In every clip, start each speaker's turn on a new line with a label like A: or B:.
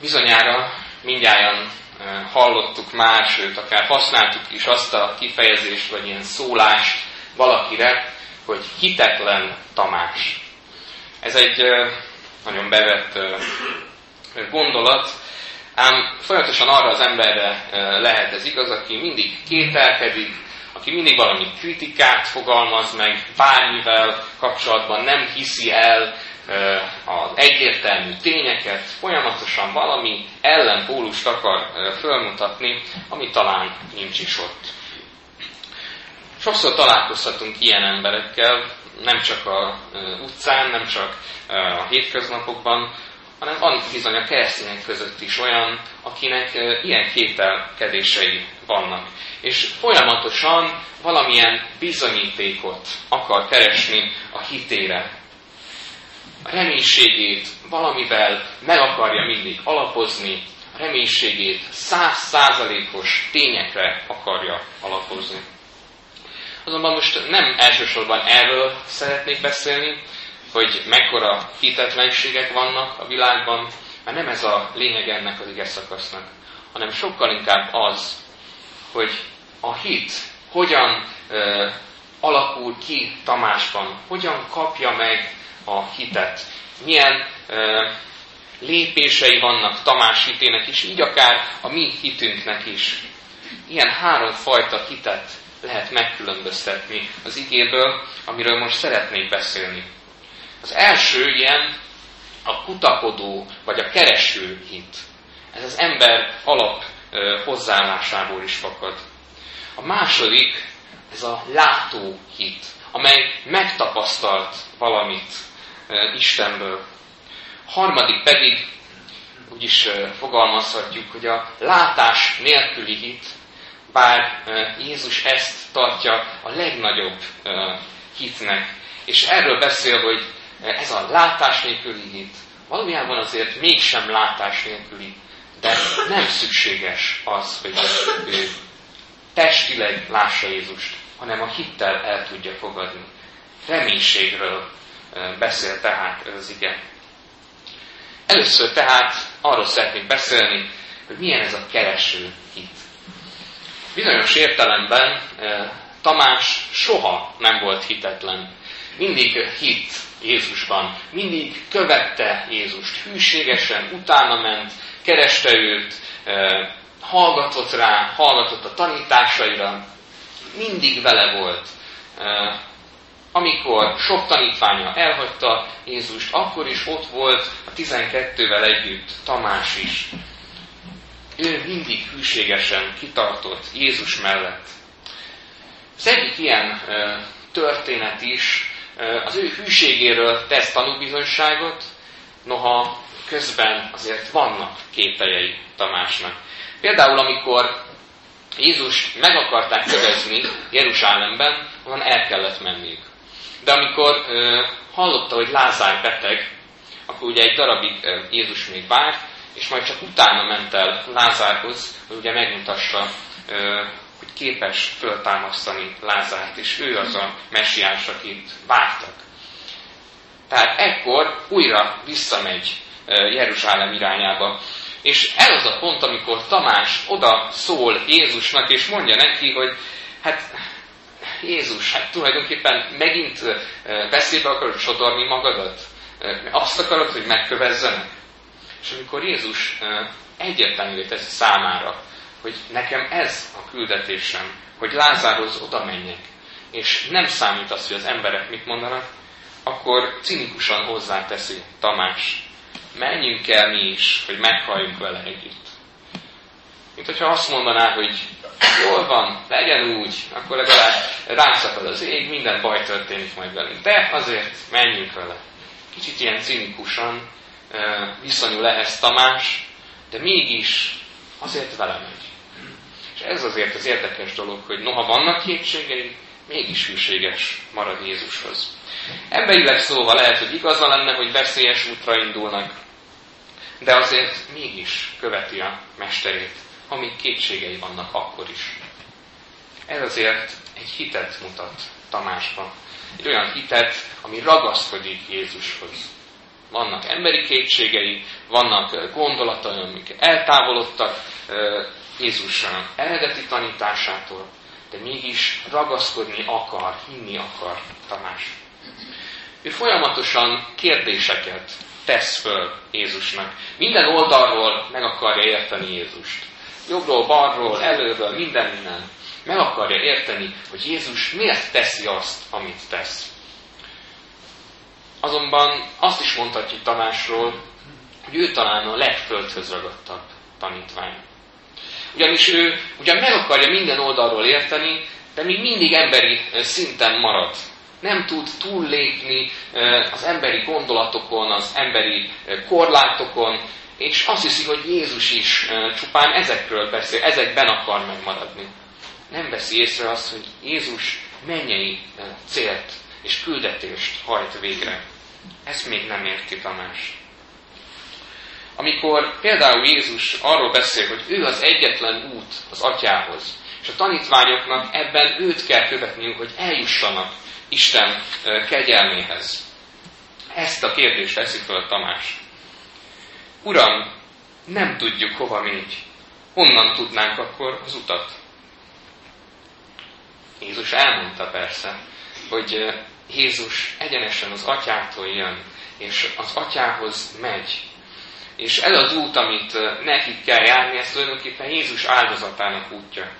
A: Bizonyára mindjárt hallottuk már, sőt, akár használtuk is azt a kifejezést, vagy ilyen szólást valakire, hogy hitetlen Tamás. Ez egy nagyon bevett gondolat, ám folyamatosan arra az emberre lehet ez igaz, aki mindig kételkedik, aki mindig valami kritikát fogalmaz meg, bármivel kapcsolatban nem hiszi el az egyértelmű tényeket, folyamatosan valami ellenpólust akar fölmutatni, ami talán nincs is ott. Sokszor találkozhatunk ilyen emberekkel, nem csak a utcán, nem csak a hétköznapokban, hanem van bizony a keresztények között is olyan, akinek ilyen kételkedései vannak. És folyamatosan valamilyen bizonyítékot akar keresni a hitére. A reménységét valamivel meg akarja mindig alapozni, a reménységét százszázalékos tényekre akarja alapozni. Azonban most nem elsősorban erről szeretnék beszélni, hogy mekkora hitetlenségek vannak a világban, mert nem ez a lényeg ennek az ige szakasznak, hanem sokkal inkább az, hogy a hit hogyan ö, alakul ki Tamásban, hogyan kapja meg a hitet, milyen ö, lépései vannak Tamás hitének, és így akár a mi hitünknek is. Ilyen három fajta hitet lehet megkülönböztetni az igéből, amiről most szeretnék beszélni. Az első ilyen a kutakodó vagy a kereső hit. Ez az ember alap hozzáállásából is fakad. A második, ez a látó hit, amely megtapasztalt valamit Istenből. Harmadik pedig, úgy is fogalmazhatjuk, hogy a látás nélküli hit, bár Jézus ezt tartja a legnagyobb hitnek. És erről beszél, hogy ez a látás nélküli hit valójában azért mégsem látás nélküli, de nem szükséges az, hogy ő testileg lássa Jézust, hanem a hittel el tudja fogadni. Reménységről beszél tehát ez az ige. Először tehát arról szeretnék beszélni, hogy milyen ez a kereső hit. Bizonyos értelemben Tamás soha nem volt hitetlen. Mindig hit Jézusban. Mindig követte Jézust. Hűségesen utána ment, kereste őt, hallgatott rá, hallgatott a tanításaira. Mindig vele volt. Amikor sok tanítványa elhagyta Jézust, akkor is ott volt a 12-vel együtt Tamás is. Ő mindig hűségesen kitartott Jézus mellett. Az egyik ilyen történet is az ő hűségéről tesz tanúbizonyságot, noha közben azért vannak kételjei Tamásnak. Például, amikor Jézus meg akarták kövezni Jeruzsálemben, onnan el kellett menniük. De amikor hallotta, hogy Lázár beteg, akkor ugye egy darabig Jézus még várt, és majd csak utána ment el Lázárhoz, hogy ugye megmutassa, ö, képes föltámasztani Lázárt, és ő az a messiás, akit vártak. Tehát ekkor újra visszamegy Jeruzsálem irányába. És ez az a pont, amikor Tamás oda szól Jézusnak, és mondja neki, hogy hát Jézus, hát tulajdonképpen megint beszébe akarod sodorni magadat? Azt akarod, hogy megkövezzenek? És amikor Jézus egyértelművé teszi számára, hogy nekem ez a küldetésem, hogy Lázárhoz oda menjek, és nem számít az, hogy az emberek mit mondanak, akkor cinikusan hozzáteszi Tamás, menjünk el mi is, hogy meghalljunk vele együtt. Mint hogyha azt mondaná, hogy jól van, legyen úgy, akkor legalább rászakad az ég, minden baj történik majd velünk. De azért menjünk vele. Kicsit ilyen cinikusan viszonyul ehhez Tamás, de mégis azért vele megy. És ez azért az érdekes dolog, hogy noha vannak kétségei, mégis hűséges marad Jézushoz. Emberileg szóval lehet, hogy igaza lenne, hogy veszélyes útra indulnak, de azért mégis követi a mesterét, amíg kétségei vannak akkor is. Ez azért egy hitet mutat Tamásban. Egy olyan hitet, ami ragaszkodik Jézushoz. Vannak emberi kétségei, vannak gondolatai, amik eltávolodtak Jézus eredeti tanításától, de mégis ragaszkodni akar, hinni akar Tamás. Ő folyamatosan kérdéseket tesz föl Jézusnak. Minden oldalról meg akarja érteni Jézust. Jobbról, balról, előről, minden minden. Meg akarja érteni, hogy Jézus miért teszi azt, amit tesz. Azonban azt is mondhatjuk Tamásról, hogy ő talán a legföldhöz ragadtabb tanítvány. Ugyanis ő ugyan meg akarja minden oldalról érteni, de még mindig emberi szinten marad. Nem tud túllépni az emberi gondolatokon, az emberi korlátokon, és azt hiszi, hogy Jézus is csupán ezekről beszél, ezekben akar megmaradni. Nem veszi észre azt, hogy Jézus mennyei célt és küldetést hajt végre. Ezt még nem érti Tamás. Amikor például Jézus arról beszél, hogy ő az egyetlen út az atyához, és a tanítványoknak ebben őt kell követniük, hogy eljussanak Isten kegyelméhez. Ezt a kérdést teszi föl Tamás. Uram, nem tudjuk hova megy. Honnan tudnánk akkor az utat? Jézus elmondta persze, hogy Jézus egyenesen az atyától jön, és az atyához megy. És ez az út, amit nekik kell járni, ez tulajdonképpen Jézus áldozatának útja.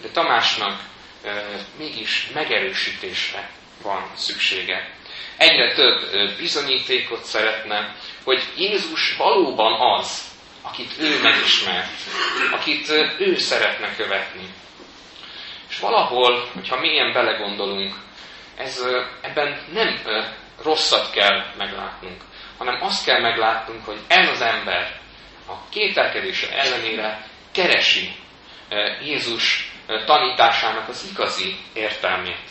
A: De Tamásnak e, mégis megerősítésre van szüksége. Egyre több bizonyítékot szeretne, hogy Jézus valóban az, akit ő megismert, akit ő szeretne követni. És valahol, hogyha mélyen belegondolunk, ez, ebben nem rosszat kell meglátnunk, hanem azt kell meglátnunk, hogy ez az ember a kételkedése ellenére keresi Jézus tanításának az igazi értelmét.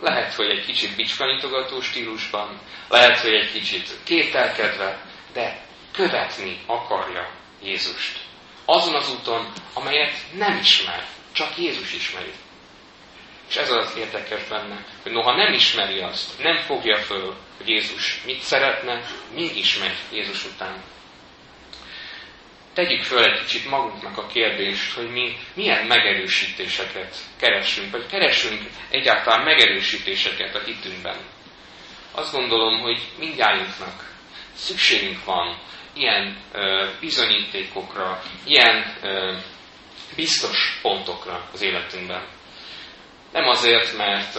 A: Lehet, hogy egy kicsit bicskanyitogató stílusban, lehet, hogy egy kicsit kételkedve, de követni akarja Jézust. Azon az úton, amelyet nem ismer, csak Jézus ismeri. És ez az érdekes benne, hogy noha nem ismeri azt, nem fogja föl, hogy Jézus mit szeretne, mégis megy Jézus után. Tegyük föl egy kicsit magunknak a kérdést, hogy mi milyen megerősítéseket keresünk, vagy keresünk egyáltalán megerősítéseket a hitünkben. Azt gondolom, hogy mindjárunknak szükségünk van ilyen ö, bizonyítékokra, ilyen ö, biztos pontokra az életünkben. Nem azért, mert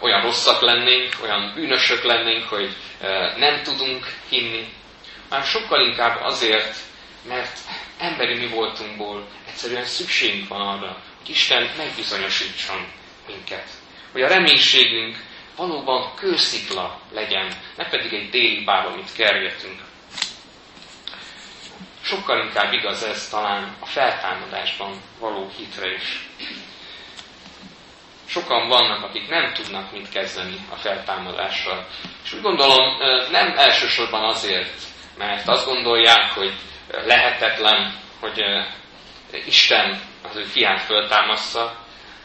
A: olyan rosszak lennénk, olyan bűnösök lennénk, hogy nem tudunk hinni, hanem sokkal inkább azért, mert emberi mi voltunkból egyszerűen szükségünk van arra, hogy Isten megbizonyosítson minket. Hogy a reménységünk valóban kőszikla legyen, ne pedig egy déli báb, amit kergetünk. Sokkal inkább igaz ez talán a feltámadásban való hitre is. Sokan vannak, akik nem tudnak mit kezdeni a feltámadással. És úgy gondolom, nem elsősorban azért, mert azt gondolják, hogy lehetetlen, hogy Isten az ő fiát föltámassza,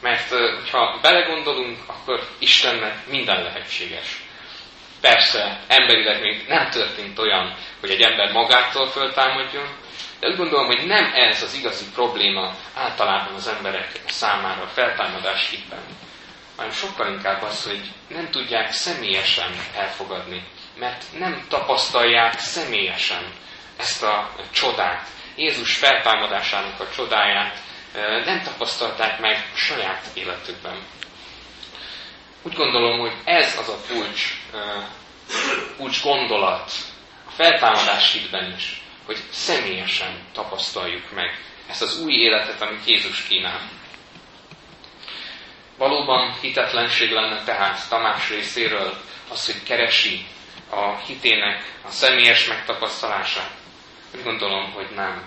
A: mert ha belegondolunk, akkor Istennek minden lehetséges. Persze, emberileg még nem történt olyan, hogy egy ember magától föltámadjon, de úgy gondolom, hogy nem ez az igazi probléma általában az emberek számára a feltámadás hitben, hanem sokkal inkább az, hogy nem tudják személyesen elfogadni, mert nem tapasztalják személyesen ezt a csodát, Jézus feltámadásának a csodáját nem tapasztalták meg saját életükben. Úgy gondolom, hogy ez az a kulcs, kulcs gondolat a feltámadás hitben is, hogy személyesen tapasztaljuk meg ezt az új életet, amit Jézus kínál. Valóban hitetlenség lenne tehát Tamás részéről az, hogy keresi a hitének a személyes megtapasztalását. Úgy gondolom, hogy nem.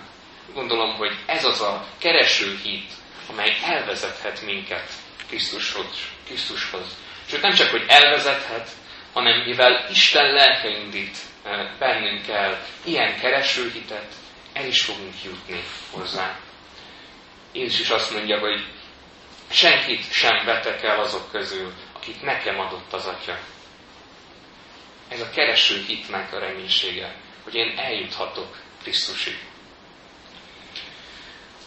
A: Gondolom, hogy ez az a kereső hit, amely elvezethet minket Krisztushoz. Krisztushoz. Sőt, nem csak, hogy elvezethet, hanem mivel Isten lelke indít bennünk el ilyen keresőhitet, el is fogunk jutni hozzá. Jézus is azt mondja, hogy senkit sem vetek el azok közül, akit nekem adott az Atya. Ez a kereső hitnek a reménysége, hogy én eljuthatok Krisztusig.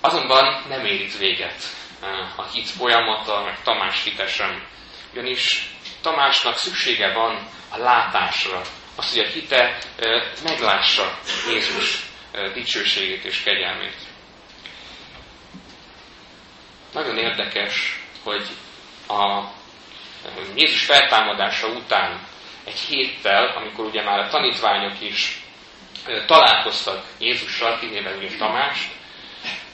A: Azonban nem ér itt véget a hit folyamata, meg Tamás hitesen. Ugyanis Tamásnak szüksége van a látásra, az, hogy a hite meglássa Jézus dicsőségét és kegyelmét. Nagyon érdekes, hogy a Jézus feltámadása után egy héttel, amikor ugye már a tanítványok is találkoztak Jézussal, kivéve ugye Tamást,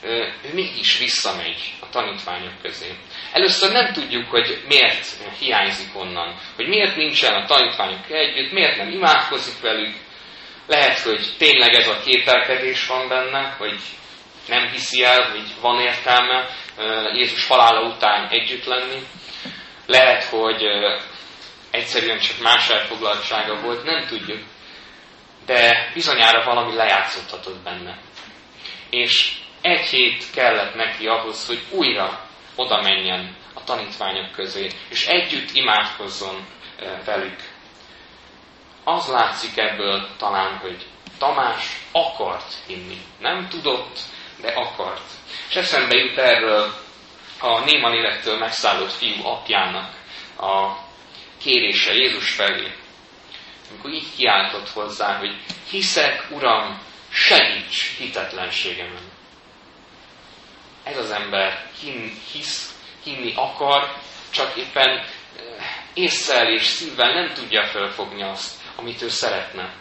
A: ő mégis visszamegy a tanítványok közé. Először nem tudjuk, hogy miért hiányzik onnan, hogy miért nincsen a tanítványok együtt, miért nem imádkozik velük. Lehet, hogy tényleg ez a kételkedés van benne, hogy nem hiszi el, hogy van értelme Jézus halála után együtt lenni. Lehet, hogy egyszerűen csak más elfoglaltsága volt, nem tudjuk. De bizonyára valami lejátszódhatott benne. És egy hét kellett neki ahhoz, hogy újra oda menjen a tanítványok közé, és együtt imádkozzon velük. Az látszik ebből talán, hogy Tamás akart hinni. Nem tudott, de akart. És eszembe jut erről a néman élettől megszállott fiú apjának a kérése Jézus felé. Amikor így kiáltott hozzá, hogy hiszek, Uram, segíts hitetlenségemen. Ez az ember hin, hisz, hinni akar, csak éppen eh, észszel és szívvel nem tudja felfogni azt, amit ő szeretne.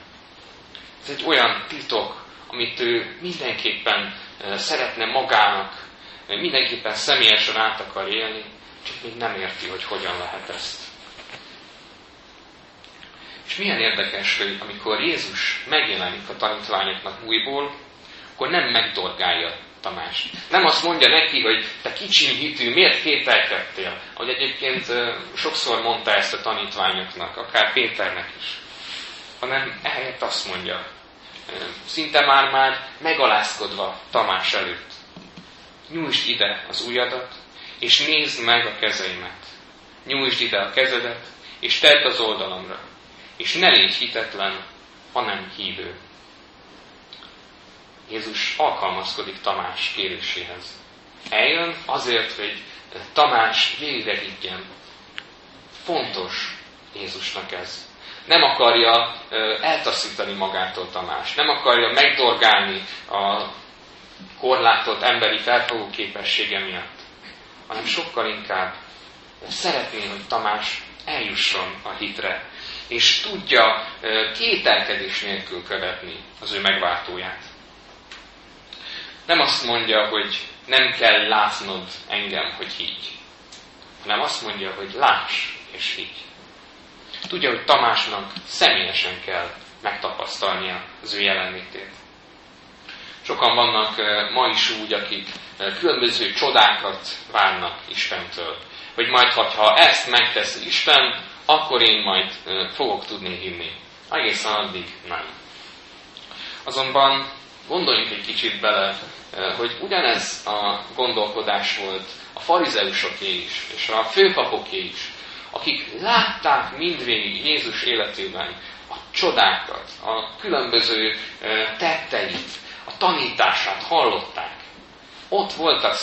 A: Ez egy olyan titok, amit ő mindenképpen eh, szeretne magának, mindenképpen személyesen át akar élni, csak még nem érti, hogy hogyan lehet ezt. És milyen érdekes, hogy amikor Jézus megjelenik a tanítványoknak újból, akkor nem megdorgálja Tamás. Nem azt mondja neki, hogy te kicsi hitű, miért kételkedtél? Ahogy egyébként sokszor mondta ezt a tanítványoknak, akár Péternek is. Hanem ehelyett azt mondja, szinte már-már megalázkodva Tamás előtt. Nyújtsd ide az ujjadat, és nézd meg a kezeimet. Nyújtsd ide a kezedet, és tedd az oldalamra. És ne légy hitetlen, hanem hívő. Jézus alkalmazkodik Tamás kéréséhez. Eljön azért, hogy Tamás higgyen. Fontos Jézusnak ez. Nem akarja eltaszítani magától Tamás. Nem akarja megdorgálni a korlátolt emberi felfogó képessége miatt. Hanem sokkal inkább szeretné, hogy Tamás eljusson a hitre, és tudja kételkedés nélkül követni az ő megváltóját. Nem azt mondja, hogy nem kell látnod engem, hogy higgy, hanem azt mondja, hogy láss és higgy. Tudja, hogy Tamásnak személyesen kell megtapasztalnia az ő jelenlétét. Sokan vannak ma is úgy, akik különböző csodákat várnak Istentől. Hogy majd, ha ezt megteszi Isten, akkor én majd fogok tudni hinni. Egészen addig nem. Azonban Gondoljunk egy kicsit bele, hogy ugyanez a gondolkodás volt a farizeusoké is, és a főpapoké is, akik látták mindvégig Jézus életében a csodákat, a különböző tetteit, a tanítását hallották. Ott voltak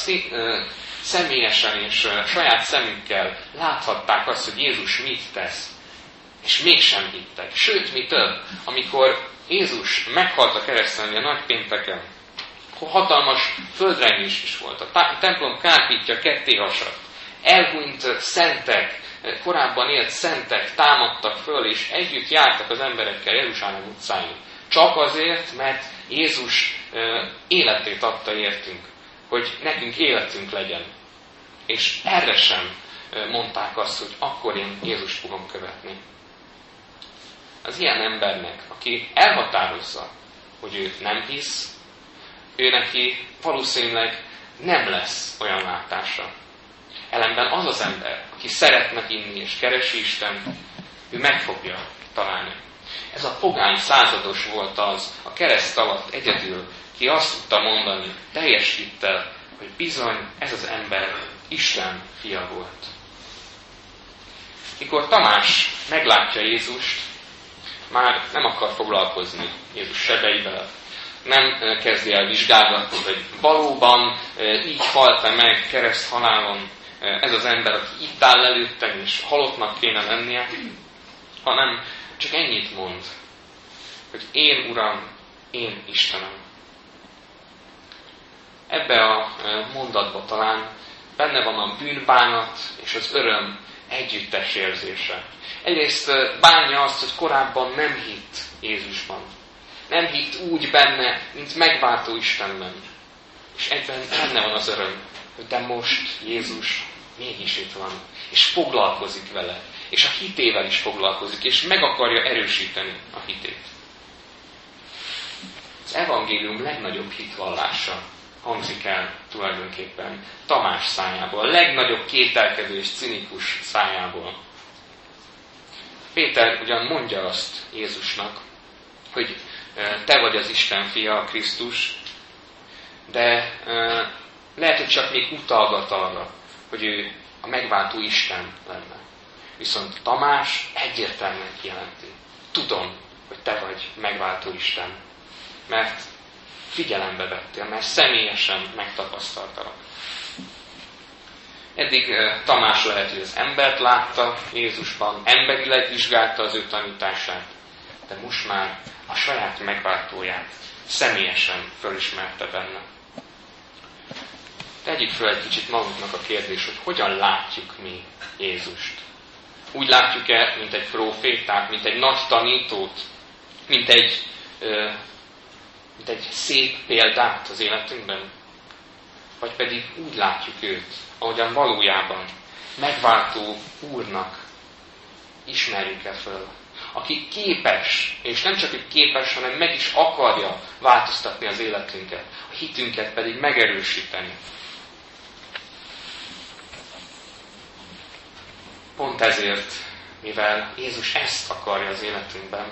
A: személyesen és saját szemükkel láthatták azt, hogy Jézus mit tesz. És mégsem hittek. Sőt, mi több, amikor Jézus meghalt a kereszten, a nagy pénteken, hatalmas földrengés is volt. A templom kárpítja ketté hasadt. Elhunyt szentek, korábban élt szentek támadtak föl, és együtt jártak az emberekkel Jeruzsálem utcáin. Csak azért, mert Jézus életét adta értünk, hogy nekünk életünk legyen. És erre sem mondták azt, hogy akkor én Jézus fogom követni az ilyen embernek, aki elhatározza, hogy ő nem hisz, ő neki valószínűleg nem lesz olyan látása. Ellenben az az ember, aki szeretne inni és keresi Isten, ő meg fogja találni. Ez a pogány százados volt az, a kereszt alatt egyedül, ki azt tudta mondani teljes hittel, hogy bizony ez az ember Isten fia volt. Mikor Tamás meglátja Jézust, már nem akar foglalkozni Jézus sebeivel, nem kezdi el vizsgálgatni, hogy valóban így halt-e meg kereszt halálon ez az ember, aki itt áll előttem, és halottnak kéne lennie, hanem csak ennyit mond, hogy én Uram, én Istenem. Ebbe a mondatba talán benne van a bűnbánat és az öröm együttes érzése. Egyrészt bánja azt, hogy korábban nem hitt Jézusban. Nem hitt úgy benne, mint megváltó Istenben. És egyben benne van az öröm, hogy de most Jézus mégis itt van, és foglalkozik vele, és a hitével is foglalkozik, és meg akarja erősíteni a hitét. Az evangélium legnagyobb hitvallása hangzik el tulajdonképpen Tamás szájából, a legnagyobb kételkedő és cinikus szájából. Péter ugyan mondja azt Jézusnak, hogy te vagy az Isten fia, a Krisztus, de lehet, hogy csak még utalgat arra, hogy ő a megváltó Isten lenne. Viszont Tamás egyértelműen kijelenti. Tudom, hogy te vagy megváltó Isten. Mert figyelembe vettél, mert személyesen megtapasztaltalak. Eddig Tamás lehet, hogy az embert látta Jézusban, emberileg vizsgálta az ő tanítását, de most már a saját megváltóját személyesen fölismerte benne. Tegyük föl egy kicsit magunknak a kérdés, hogy hogyan látjuk mi Jézust. Úgy látjuk-e, mint egy profétát, mint egy nagy tanítót, mint egy, mint egy szép példát az életünkben? Vagy pedig úgy látjuk őt, ahogyan valójában megváltó Úrnak ismerjük-e föl, aki képes, és nem csak hogy képes, hanem meg is akarja változtatni az életünket, a hitünket pedig megerősíteni. Pont ezért, mivel Jézus ezt akarja az életünkben,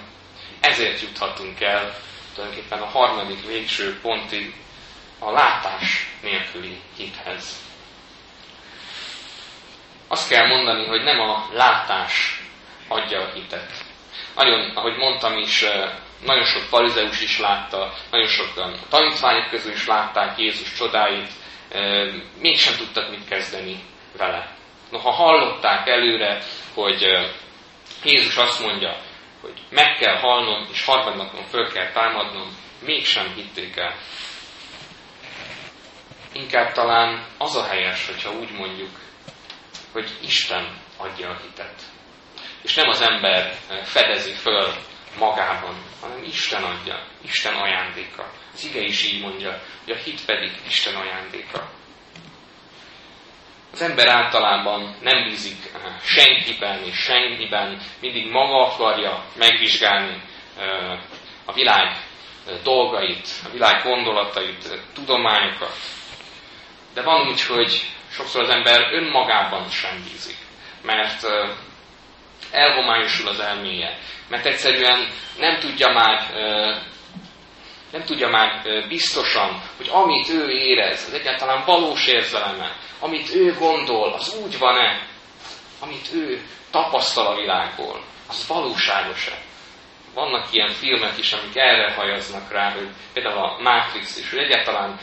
A: ezért juthatunk el tulajdonképpen a harmadik végső pontig a látás nélküli hithez. Azt kell mondani, hogy nem a látás adja a hitet. Nagyon, ahogy mondtam is, nagyon sok farizeus is látta, nagyon sokan a tanítványok közül is látták Jézus csodáit, mégsem tudtak mit kezdeni vele. Noha hallották előre, hogy Jézus azt mondja, hogy meg kell halnom, és harmadnapon föl kell támadnom, mégsem hitték el. Inkább talán az a helyes, hogyha úgy mondjuk, hogy Isten adja a hitet. És nem az ember fedezi föl magában, hanem Isten adja, Isten ajándéka. Az ige is így mondja, hogy a hit pedig Isten ajándéka. Az ember általában nem bízik eh, senkiben és senkiben, mindig maga akarja megvizsgálni eh, a világ eh, dolgait, a világ gondolatait, tudományokat. De van úgy, hogy sokszor az ember önmagában sem bízik, mert elhomályosul az elméje, mert egyszerűen nem tudja már nem tudja már biztosan, hogy amit ő érez, az egyáltalán valós érzeleme, amit ő gondol, az úgy van-e, amit ő tapasztal a világból, az valóságos-e. Vannak ilyen filmek is, amik erre hajaznak rá, hogy például a Matrix is, hogy egyáltalán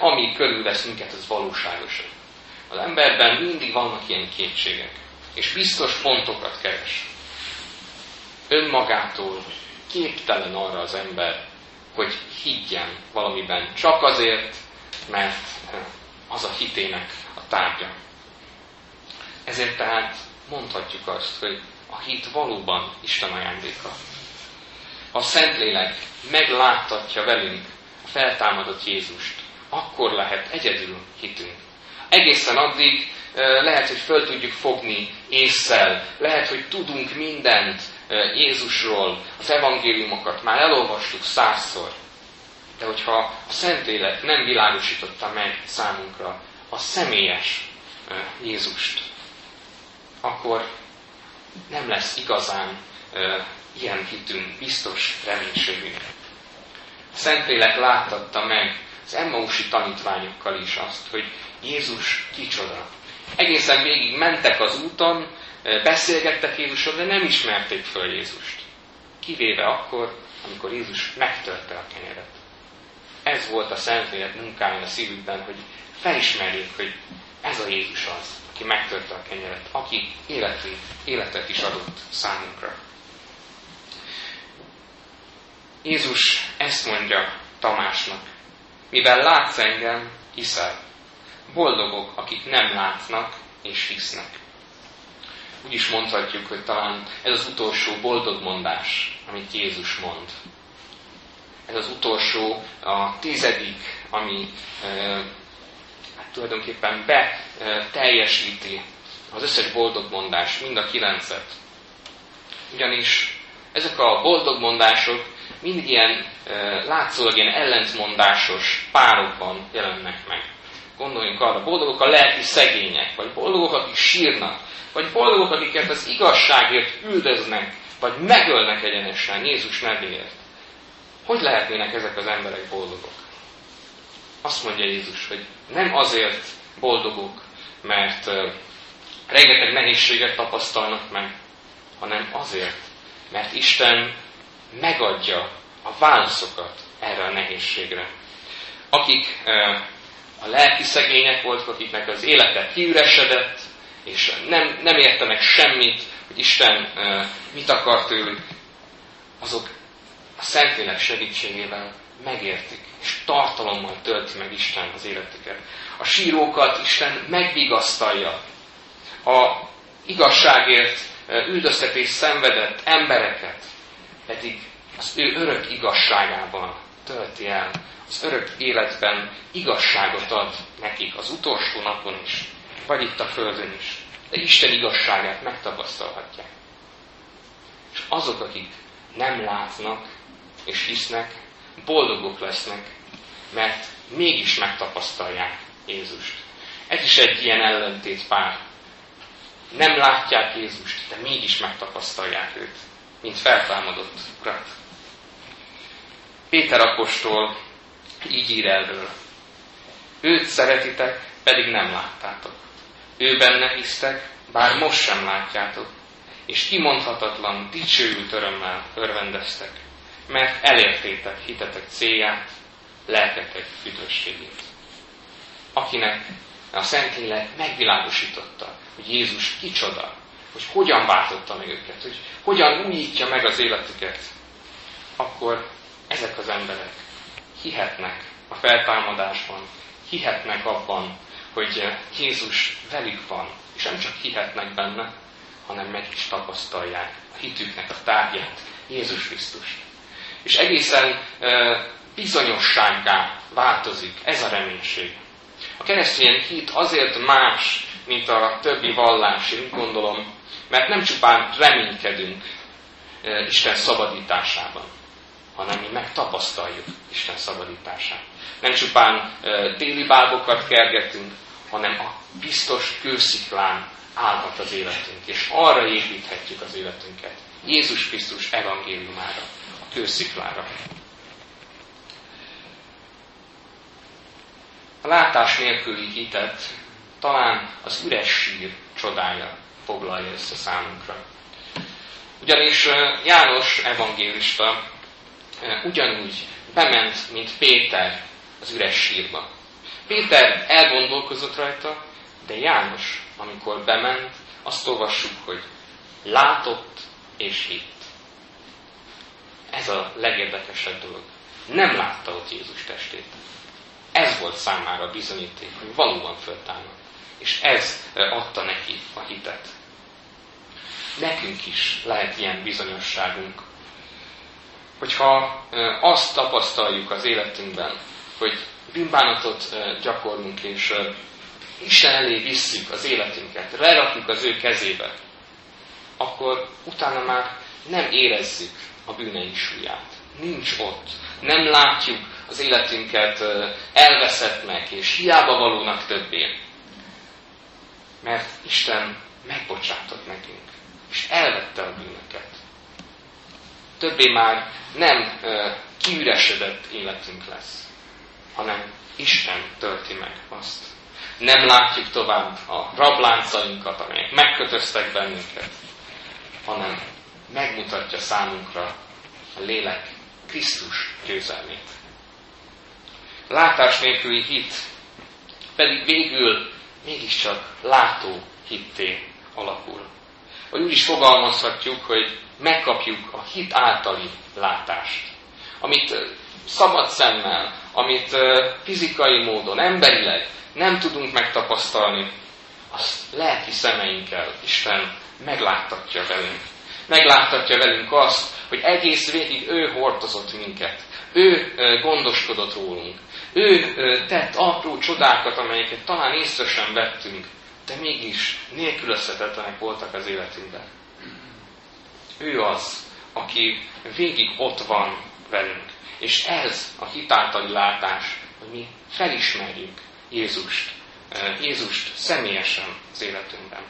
A: ami körülvesz minket, az valóságos-e. Az emberben mindig vannak ilyen kétségek, és biztos pontokat keres. Önmagától képtelen arra az ember, hogy higgyen valamiben. Csak azért, mert az a hitének a tárgya. Ezért tehát mondhatjuk azt, hogy a hit valóban Isten ajándéka. Ha a Szentlélek megláttatja velünk a feltámadott Jézust, akkor lehet egyedül hitünk. Egészen addig lehet, hogy föl tudjuk fogni észszel, lehet, hogy tudunk mindent, Jézusról, az evangéliumokat már elolvastuk százszor, de hogyha a Szentlélek nem világosította meg számunkra a személyes Jézust, akkor nem lesz igazán ilyen hitünk, biztos reménységünk. A Szentlélek láttatta meg az Emmausi tanítványokkal is azt, hogy Jézus kicsoda. Egészen végig mentek az úton, beszélgettek Jézusról, de nem ismerték föl Jézust. kivéve akkor, amikor Jézus megtörte a kenyeret. Ez volt a Szentlélek munkája a szívükben, hogy felismerjék, hogy ez a Jézus az, aki megtörte a kenyeret, aki életét, életet is adott számunkra. Jézus ezt mondja Tamásnak, mivel látsz engem, hiszel. Boldogok, akik nem látnak és hisznek. Úgy is mondhatjuk, hogy talán ez az utolsó boldog mondás, amit Jézus mond. Ez az utolsó, a tizedik, ami hát tulajdonképpen beteljesíti az összes boldog mondás, mind a kilencet. Ugyanis ezek a boldog mondások mind ilyen látszólag ilyen ellentmondásos párokban jelennek meg. Gondoljunk arra, boldogok a lelki szegények, vagy boldogok, akik sírnak, vagy boldogok, akiket az igazságért üldöznek, vagy megölnek egyenesen Jézus nevéért. Hogy lehetnének ezek az emberek boldogok? Azt mondja Jézus, hogy nem azért boldogok, mert rengeteg nehézséget tapasztalnak meg, hanem azért, mert Isten megadja a válaszokat erre a nehézségre. Akik a lelki szegények voltak, akiknek az élete kiüresedett, és nem, nem értenek semmit, hogy Isten mit akar tőlük, azok a Szentlélek segítségével megértik, és tartalommal tölti meg Isten az életüket. A sírókat Isten megvigasztalja. A igazságért üldöztetés szenvedett embereket pedig az ő örök igazságában tölti el, az örök életben igazságot ad nekik az utolsó napon is, vagy itt a Földön is. De Isten igazságát megtapasztalhatják. És azok, akik nem látnak és hisznek, boldogok lesznek, mert mégis megtapasztalják Jézust. Ez is egy ilyen ellentét pár. Nem látják Jézust, de mégis megtapasztalják őt mint feltámadott urat. Péter apostol így ír erről. Őt szeretitek, pedig nem láttátok. Ő benne hisztek, bár most sem látjátok, és kimondhatatlan, dicsőült örömmel örvendeztek, mert elértétek hitetek célját, lelketek üdvösségét. Akinek a Szentlélek megvilágosította, hogy Jézus kicsoda, hogy hogyan váltotta meg őket, hogy hogyan újítja meg az életüket, akkor ezek az emberek hihetnek a feltámadásban, hihetnek abban, hogy Jézus velük van, és nem csak hihetnek benne, hanem meg is tapasztalják a hitüknek a tárgyát, Jézus Krisztus. És egészen bizonyossággá változik ez a reménység. A keresztény hit azért más, mint a többi vallás, én gondolom, mert nem csupán reménykedünk Isten szabadításában, hanem mi megtapasztaljuk Isten szabadítását. Nem csupán téli bábokat kergetünk, hanem a biztos kősziklán állhat az életünk, és arra építhetjük az életünket. Jézus Krisztus evangéliumára, a kősziklára. A látás nélküli hitet talán az üres sír csodája foglalja össze számunkra. Ugyanis János evangélista ugyanúgy bement, mint Péter az üres sírba. Péter elgondolkozott rajta, de János, amikor bement, azt olvassuk, hogy látott és hitt. Ez a legérdekesebb dolog. Nem látta ott Jézus testét. Ez volt számára a bizonyíték, hogy valóban föltámad. És ez adta neki a hitet nekünk is lehet ilyen bizonyosságunk. Hogyha azt tapasztaljuk az életünkben, hogy bűnbánatot gyakorlunk, és Isten elé visszük az életünket, lerakjuk az ő kezébe, akkor utána már nem érezzük a bűneink súlyát. Nincs ott. Nem látjuk az életünket elveszettnek és hiába valónak többé. Mert Isten megbocsátott nekünk és elvette a bűnöket. Többé már nem kiüresedett életünk lesz, hanem Isten tölti meg azt. Nem látjuk tovább a rabláncainkat, amelyek megkötöztek bennünket, hanem megmutatja számunkra a lélek Krisztus győzelmét. Látás nélküli hit pedig végül mégiscsak látó hitté alakul. Vagy úgy is fogalmazhatjuk, hogy megkapjuk a hit általi látást. Amit szabad szemmel, amit fizikai módon, emberileg nem tudunk megtapasztalni, azt lelki szemeinkkel Isten megláttatja velünk. Megláttatja velünk azt, hogy egész végig ő hordozott minket. Ő gondoskodott rólunk. Ő tett apró csodákat, amelyeket talán észre sem vettünk, de mégis nélkülözhetetlenek voltak az életünkben. Ő az, aki végig ott van velünk. És ez a hitáltali látás, hogy mi felismerjük Jézust, Jézust személyesen az életünkben.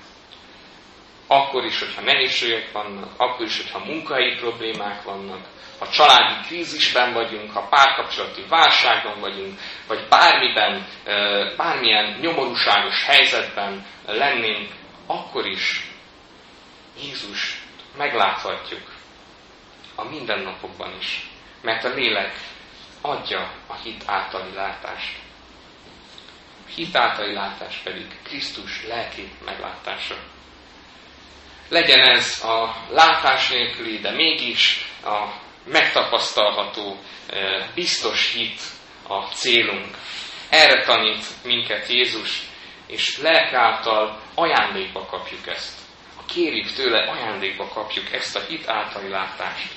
A: Akkor is, hogyha nehézségek vannak, akkor is, hogyha munkai problémák vannak, ha családi krízisben vagyunk, ha párkapcsolati válságban vagyunk, vagy bármiben, bármilyen nyomorúságos helyzetben lennénk, akkor is Jézus megláthatjuk a mindennapokban is, mert a lélek adja a hit általi látást. A hit általi látás pedig Krisztus lelki meglátása. Legyen ez a látás nélküli, de mégis a megtapasztalható, biztos hit a célunk. Erre tanít minket Jézus, és lelk által ajándékba kapjuk ezt. Kérjük tőle, ajándékba kapjuk ezt a hit általi látást.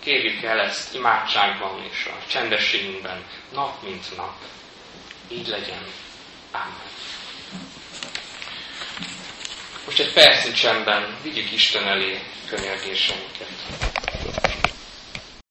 A: Kérjük el ezt imádságban és a csendességünkben, nap mint nap. Így legyen. Amen. Most egy percnyi csendben vigyük Isten elé könyörgéseinket.